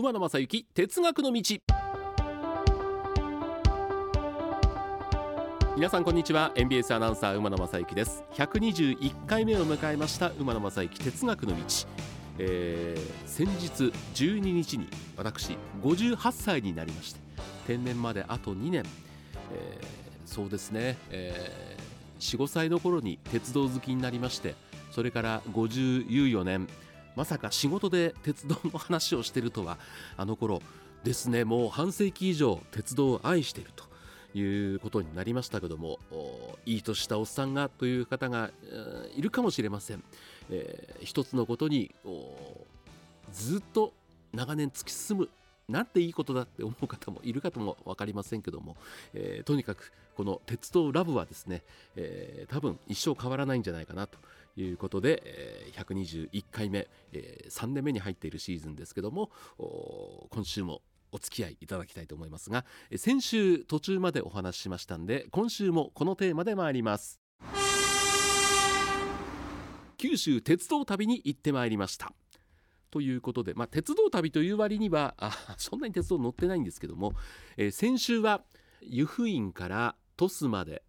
馬野正幸哲学の道。皆さんこんにちは。NBS アナウンサー馬野正幸です。121回目を迎えました馬野正幸哲学の道、えー、先日12日に私58歳になりまして定年まであと2年、えー、そうですね、えー、45歳の頃に鉄道好きになりましてそれから54年。まさか仕事で鉄道の話をしているとはあの頃ですねもう半世紀以上鉄道を愛しているということになりましたけどもいいとしたおっさんがという方がいるかもしれません、えー、一つのことにずっと長年突き進むなんていいことだって思う方もいるかとも分かりませんけども、えー、とにかくこの鉄道ラブはですね、えー、多分一生変わらないんじゃないかなと。いうことで、えー、121回目、えー、3年目に入っているシーズンですけども今週もお付き合いいただきたいと思いますが先週途中までお話ししましたんで今週もこのテーマで参ります。九州鉄道旅に行ってまいりました。ということで、まあ、鉄道旅という割にはあそんなに鉄道乗ってないんですけども、えー、先週は湯布院から鳥栖まで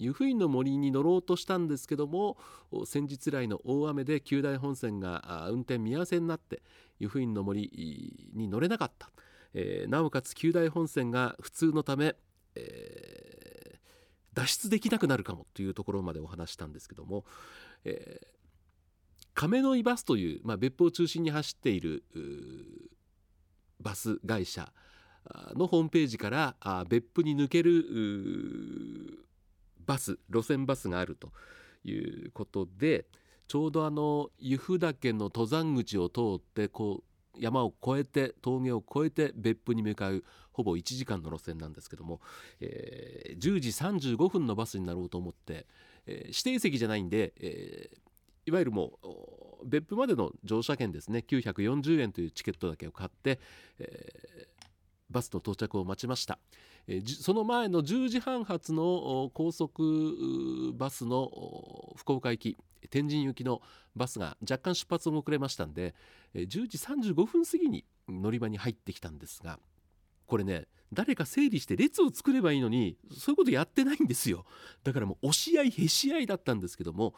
湯布院の森に乗ろうとしたんですけども先日来の大雨で九大本線が運転見合わせになって湯布院の森に乗れなかった、えー、なおかつ九大本線が普通のため、えー、脱出できなくなるかもというところまでお話したんですけども、えー、亀の井バスという、まあ、別府を中心に走っているバス会社のホームページから別府に抜けるバス路線バスがあるということでちょうどあの由布岳の登山口を通ってこう山を越えて峠を越えて別府に向かうほぼ1時間の路線なんですけども、えー、10時35分のバスになろうと思って、えー、指定席じゃないんで、えー、いわゆるもう別府までの乗車券ですね940円というチケットだけを買って、えバスの到着を待ちました、その前の10時半発の高速バスの福岡行き天神行きのバスが若干出発を遅れましたんで、え、10時35分過ぎに乗り場に入ってきたんですがこれね誰か整理して列を作ればいいのにそういうことやってないんですよ。だからもう押し合いへし合いだったんですけども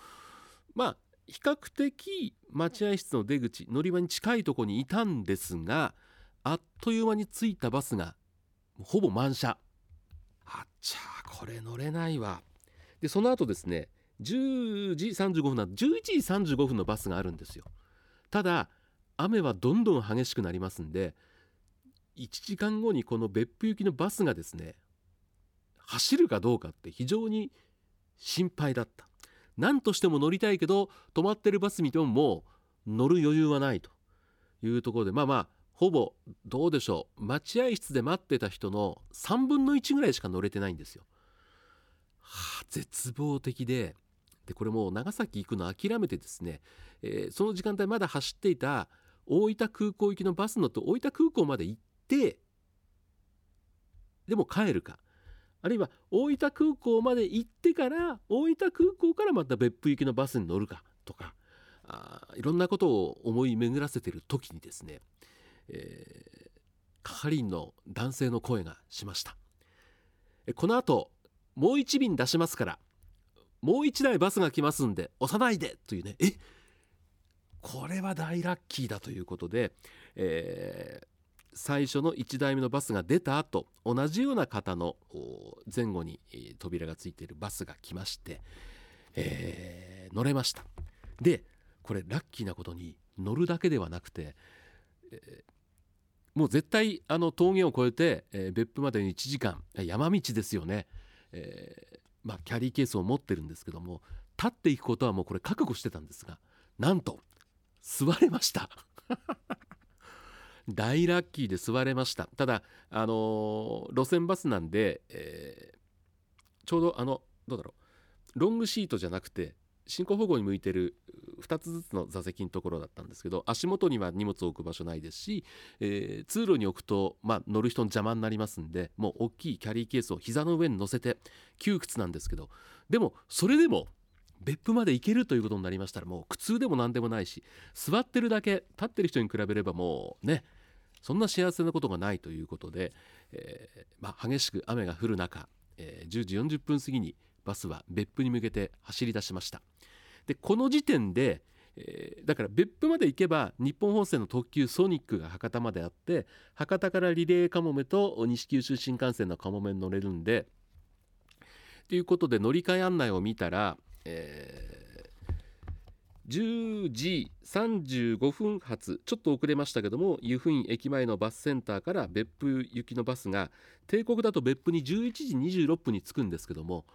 まあ比較的待合室の出口乗り場に近いとこにいたんですがあっという間に着いたバスがほぼ満車。あっちゃこれ乗れないわ。でその後ですね10時35分な11時35分のバスがあるんですよ。ただ雨はどんどん激しくなりますんで1時間後にこの別府行きのバスがですね走るかどうかって非常に心配だった。何としても乗りたいけど止まってるバス見てももう乗る余裕はないというところでまあまあほぼどうでしょう。待合室で待ってた人の3分の1ぐらいしか乗れてないんですよ。はあ、絶望的で。でこれもう長崎行くの諦めてですね、えー、その時間帯まだ走っていた大分空港行きのバス乗って大分空港まで行ってでも帰るか。あるいは大分空港まで行ってから大分空港からまた別府行きのバスに乗るかとかあいろんなことを思い巡らせてる時にですねえー、係員の男性の声がしました。この後もう一便出しますからもう一台バスが来ますんで押さないでというね。えこれは大ラッキーだということで、えー、最初の1台目のバスが出た後同じような方の前後に扉がついているバスが来まして、えー、乗れました。でこれラッキーなことに乗るだけではなくて、えもう絶対あの峠を越えて、えー、別府までに1時間山道ですよね、えー、まあ、キャリーケースを持ってるんですけども立っていくことはもうこれ覚悟してたんですがなんと座れました。大ラッキーで座れました。ただあのー、路線バスなんで、え、ちょうどあのどうだろう。ロングシートじゃなくて進行方向に向いてる2つずつの座席のところだったんですけど足元には荷物を置く場所ないですし、えー、通路に置くと、まあ、乗る人の邪魔になりますんでもう大きいキャリーケースを膝の上に乗せて窮屈なんですけどでもそれでも別府まで行けるということになりましたらもう苦痛でも何でもないし座ってるだけ立ってる人に比べればもうねそんな幸せなことがないということで、えーまあ、激しく雨が降る中、えー10時40分過ぎにバスは別府に向けて走り出しました。でこの時点で、えーだから別府まで行けば日本本線の特急ソニックが博多まであって博多からリレーかもめと西九州新幹線のかもめに乗れるんでということで乗り換え案内を見たら、えー10時35分発ちょっと遅れましたけども湯布院駅前のバスセンターから別府行きのバスが帝国だと別府に11時26分に着くんですけども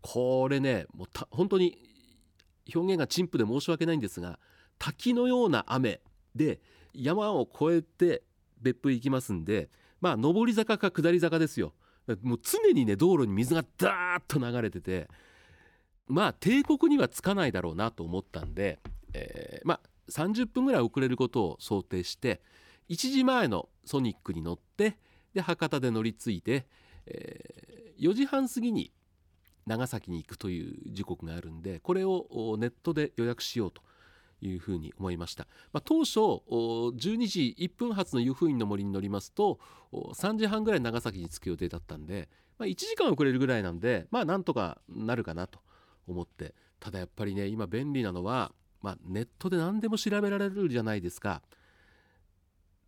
これねもうた本当に表現が陳腐で申し訳ないんですが滝のような雨で山を越えて別府行きますんでまあ上り坂か下り坂ですよ。もう常にね道路に水がダーッと流れててまあ帝国には着かないだろうなと思ったんで、えーまあ30分ぐらい遅れることを想定して1時前のソニックに乗ってで博多で乗り継いで、えー4時半過ぎに長崎に行くという時刻があるんでこれをネットで予約しようというふうに思いました、まあ、当初12時1分発の湯布院の森に乗りますと3時半ぐらい長崎に着く予定だったんで、まあ、1時間遅れるぐらいなんでまあなんとかなるかなと思ってただやっぱりね今便利なのは、まあ、ネットで何でも調べられるじゃないですか。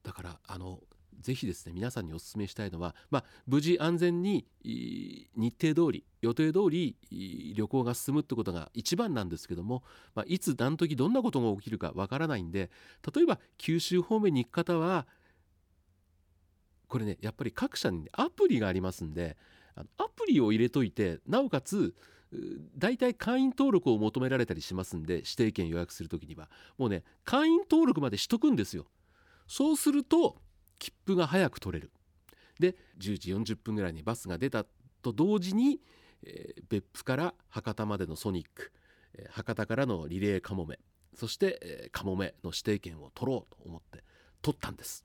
だからあのぜひですね皆さんにお勧めしたいのは、まあ、無事安全に日程通り予定通り旅行が進むってことが一番なんですけども、まあ、いつ何時どんなことが起きるかわからないんで例えば九州方面に行く方はこれねやっぱり各社に、アプリがありますんでアプリを入れといてなおかつ大体会員登録を求められたりしますんで指定券予約する時には。もうね会員登録までしとくんですよ。そうすると切符が早く取れる。で10時40分ぐらいにバスが出たと同時に、えー別府から博多までのソニック、えー博多からのリレーかもめそして、えーかもめの指定券を取ろうと思って取ったんです。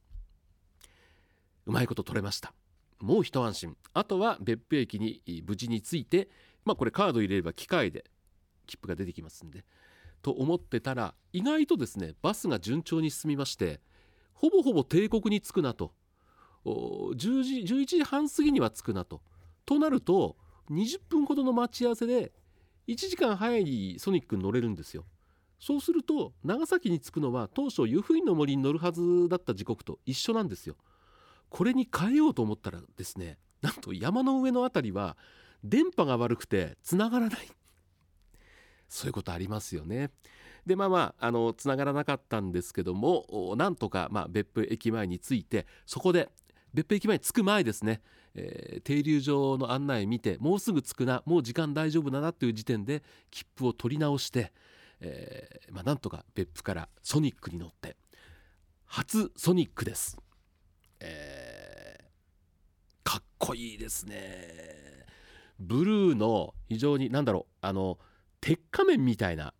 うまいこと取れました。もう一安心。あとは別府駅に無事に着いてまあこれカード入れれば機械で切符が出てきますんでと思ってたら意外とですねバスが順調に進みましてほぼほぼ帝国に着くなと。10時11時半過ぎには着くなと。となると20分ほどの待ち合わせで1時間早いソニックに乗れるんですよ。そうすると長崎に着くのは当初湯布院の森に乗るはずだった時刻と一緒なんですよ。これに変えようと思ったらですねなんと山の上の辺りは電波が悪くて繋がらない。そういうことありますよね。でまあまああの繋がらなかったんですけどもなんとか、まあ、別府駅前に着いてそこで別府駅前に着く前ですね、えー停留場の案内見てもうすぐ着くなもう時間大丈夫だなっていう時点で切符を取り直して、えーまあ、なんとか別府からソニックに乗って初ソニックです、えーかっこいいですね。ブルーの非常に何だろうあの鉄仮面みたいな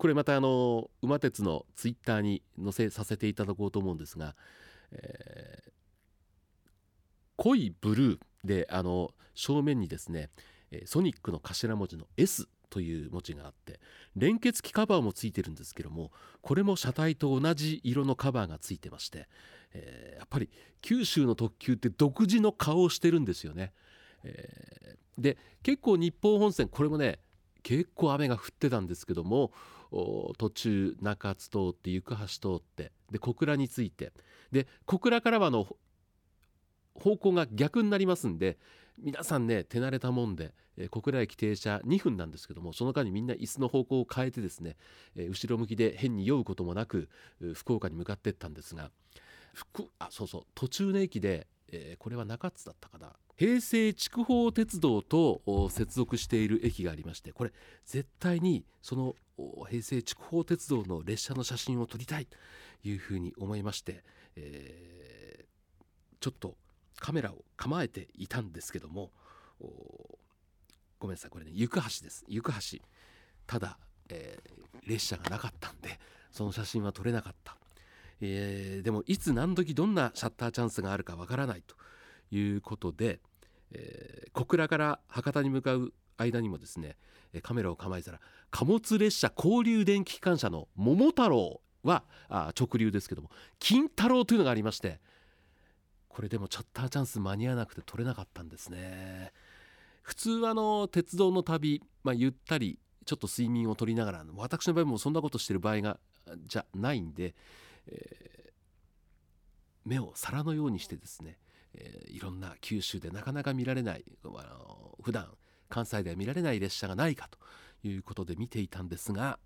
これまたあの馬鉄のツイッターに載せさせていただこうと思うんですが、えー濃いブルーであの正面にですねソニックの頭文字の S という文字があって連結機カバーもついてるんですけどもこれも車体と同じ色のカバーがついてまして、えーやっぱり九州の特急って独自の顔をしてるんですよね。えーで結構日本本線これもね結構雨が降ってたんですけども途中中津通って行橋通ってで小倉に着いてで小倉からはの方向が逆になりますんで皆さんね手慣れたもんで、えー小倉駅停車2分なんですけどもその間にみんな椅子の方向を変えてですね、えー後ろ向きで変に酔うこともなく福岡に向かってったんですが福あそうそう途中の駅で、えーこれは中津だったかな平成筑豊鉄道と接続している駅がありましてこれ絶対にその平成筑豊鉄道の列車の写真を撮りたいというふうに思いまして、えーちょっとカメラを構えていたんですけどもごめんなさいこれね行橋です。行橋。ただ、えー列車がなかったんでその写真は撮れなかった、えーでもいつ何時どんなシャッターチャンスがあるかわからないということで、えー小倉から博多に向かう間にもですねカメラを構えたら貨物列車交流電気機関車の桃太郎はあ直流ですけども金太郎というのがありましてこれでもチャッターチャンス間に合わなくて取れなかったんですね。普通あの鉄道の旅、まあ、ゆったりちょっと睡眠をとりながら私の場合もそんなことしてる場合がじゃないんで、えー、目を皿のようにしてですね、えー、いろんな九州でなかなか見られないあの普段関西では見られない列車がないかということで見ていたんですが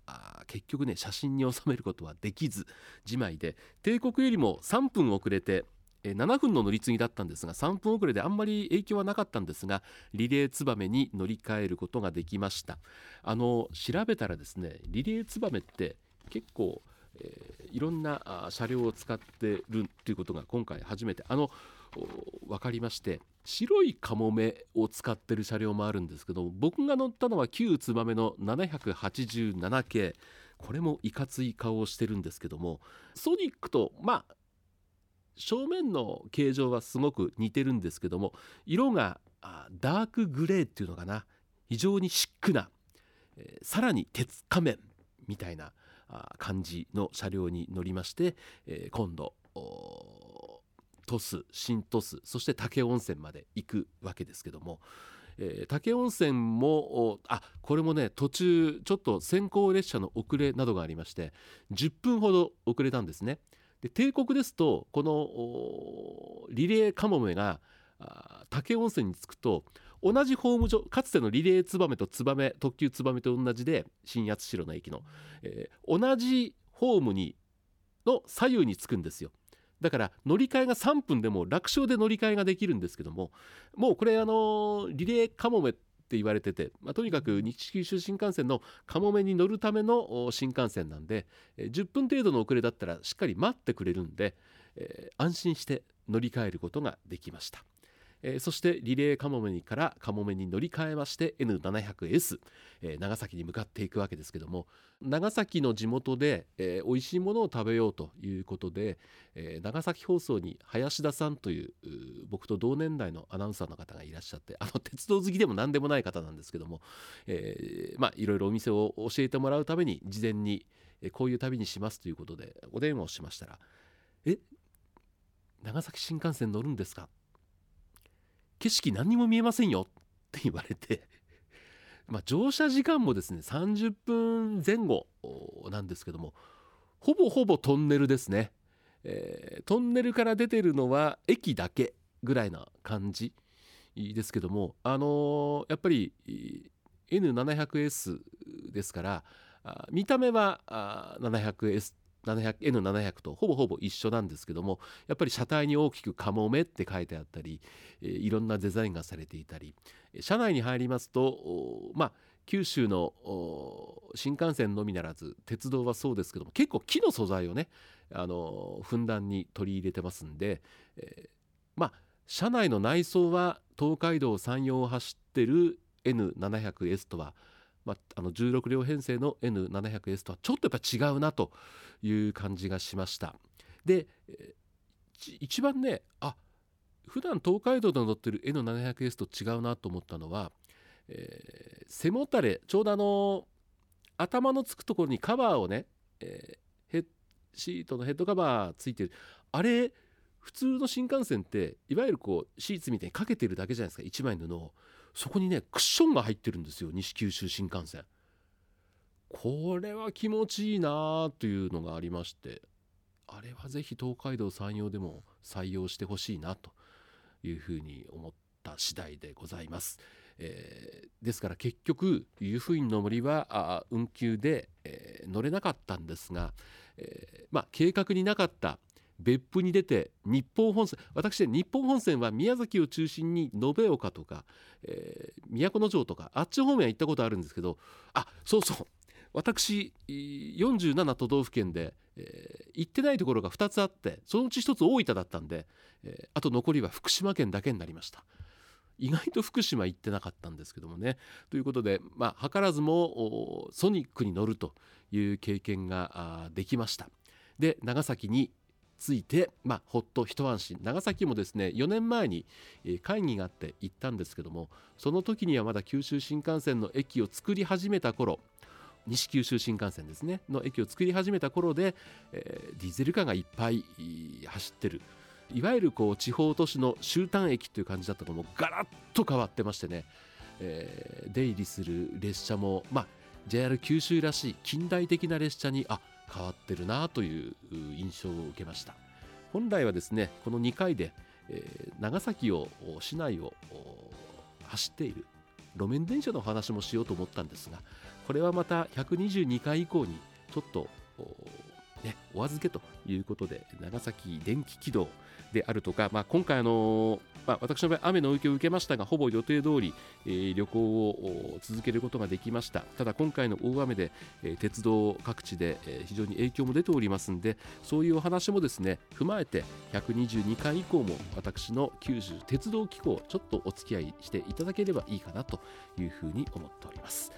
結局ね写真に収めることはできず自前で帝国よりも3分遅れて7分の乗り継ぎだったんですが3分遅れであんまり影響はなかったんですがリレーツバメに乗り換えることができました。あの調べたらですねリレーツバメって結構、えー、いろんな車両を使ってるということが今回初めてあの分かりまして白いカモメを使ってる車両もあるんですけど僕が乗ったのは旧ツバメの787系。これもいかつい顔をしてるんですけどもソニックとまあ正面の形状はすごく似てるんですけども色がダークグレーっていうのかな。非常にシックな、えー、さらに鉄仮面みたいな感じの車両に乗りまして、えー、今度鳥栖新鳥栖そして武温泉まで行くわけですけども、えー、武温泉もあこれもね途中ちょっと先行列車の遅れなどがありまして10分ほど遅れたんですね。で帝国ですとこのリレーカモメが武温泉に着くと同じホーム上かつてのリレーツバメとツバメ特急ツバメと同じで新八代の駅の、えー、同じホームにの左右につくんですよだから乗り換えが3分でも楽勝で乗り換えができるんですけどももうこれあのリレーカモメって言われてて、まあ、とにかく西九州新幹線のかもめに乗るための新幹線なんで、え10分程度の遅れだったらしっかり待ってくれるんで、えー、安心して乗り換えることができました。えー、そしてリレーかもめにからかもめに乗り換えまして N700S、えー、長崎に向かっていくわけですけども長崎の地元で、えー、美味しいものを食べようということで、え、長崎放送に林田さんという僕と同年代のアナウンサーの方がいらっしゃってあの鉄道好きでも何でもない方なんですけども、え、まあいろいろお店を教えてもらうために事前にこういう旅にしますということでお電話をしましたら「え？長崎新幹線乗るんですか?」景色何にも見えませんよって言われて ま乗車時間もですね30分前後なんですけどもほぼほぼトンネルですね、えー、トンネルから出てるのは駅だけぐらいな感じですけどもあのー、やっぱり N700S ですから見た目は 700S N700 とほぼほぼ一緒なんですけどもやっぱり車体に大きく「かもめ」って書いてあったり、いろんなデザインがされていたり車内に入りますとまあ九州の新幹線のみならず鉄道はそうですけども結構木の素材をねあのふんだんに取り入れてますんで、えー、まあ車内の内装は東海道山陽を走ってる N700S とはまあ、あの16両編成の N700S とはちょっとやっぱ違うなという感じがしました。で一番ねあ普段東海道で乗ってる N700S と違うなと思ったのは、えー、背もたれちょうどあの頭のつくところにカバーをね、えー、ヘシートのヘッドカバーついてる。あれ普通の新幹線っていわゆるこうシーツみたいにかけてるだけじゃないですか1枚布を。そこにねクッションが入ってるんですよ西九州新幹線これは気持ちいいなというのがありましてあれはぜひ東海道山陽でも採用してほしいなというふうに思った次第でございます。えー、ですから結局湯布院の森はあ運休で、えー、乗れなかったんですが、えー、まあ、計画になかった別府に出て日本本線私日本本線は宮崎を中心に延岡とか、えー、都城とかあっち方面は行ったことあるんですけどあそうそう。私47都道府県で、えー、行ってないところが2つあってそのうち1つ大分だったんで、えー、あと残りは福島県だけになりました。意外と福島行ってなかったんですけどもね。ということでまあ図らずもソニックに乗るという経験ができました。で長崎について、まあ、ほっと一安心。長崎もですね4年前に会議があって行ったんですけどもその時にはまだ九州新幹線の駅を作り始めた頃西九州新幹線ですねの駅を作り始めた頃で、えー、ディーゼルカーがいっぱい走ってる。いわゆるこう地方都市の終端駅という感じだったのもガラッと変わってましてね、えー、出入りする列車も、まあ、JR 九州らしい近代的な列車にあ変わってるなという印象を受けました。本来はですねこの2回で、えー、長崎を市内を走っている路面電車の話もしようと思ったんですがこれはまた122回以降にちょっとね、お預けということで長崎電気軌道であるとか、まあ、今回あの、まあ、私の場合雨の影響を受けましたがほぼ予定通り、えー、旅行を続けることができましたただ今回の大雨で、えー、鉄道各地で、えー、非常に影響も出ておりますのでそういうお話もですね踏まえて122回以降も私の九州鉄道機構ちょっとお付き合いしていただければいいかなというふうに思っております。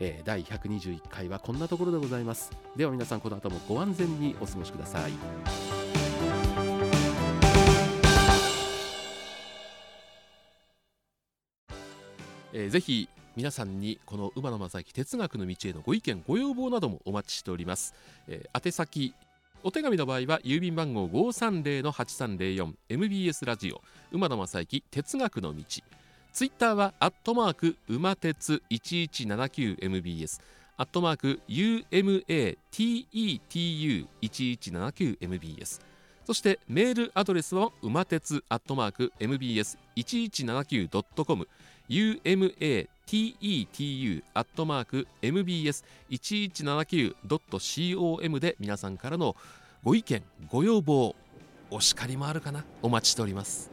えー、第121回はこんなところでございます。では皆さんこの後もご安全にお過ごしください。えー、ぜひ皆さんにこの馬野正幸哲学の道へのご意見ご要望などもお待ちしております、えー、宛先お手紙の場合は郵便番号530-8304 MBS ラジオ。馬野正幸哲学の道。ツイッターは、アットマーク、馬鉄 1179MBS、アットマーク、UMATETU1179MBS、そしてメールアドレスは、馬鉄アットマーク、MBS1179.com、umatetu アットマーク mbs1179.com で皆さんからのご意見ご要望お叱りもあるかな？お待ちしております。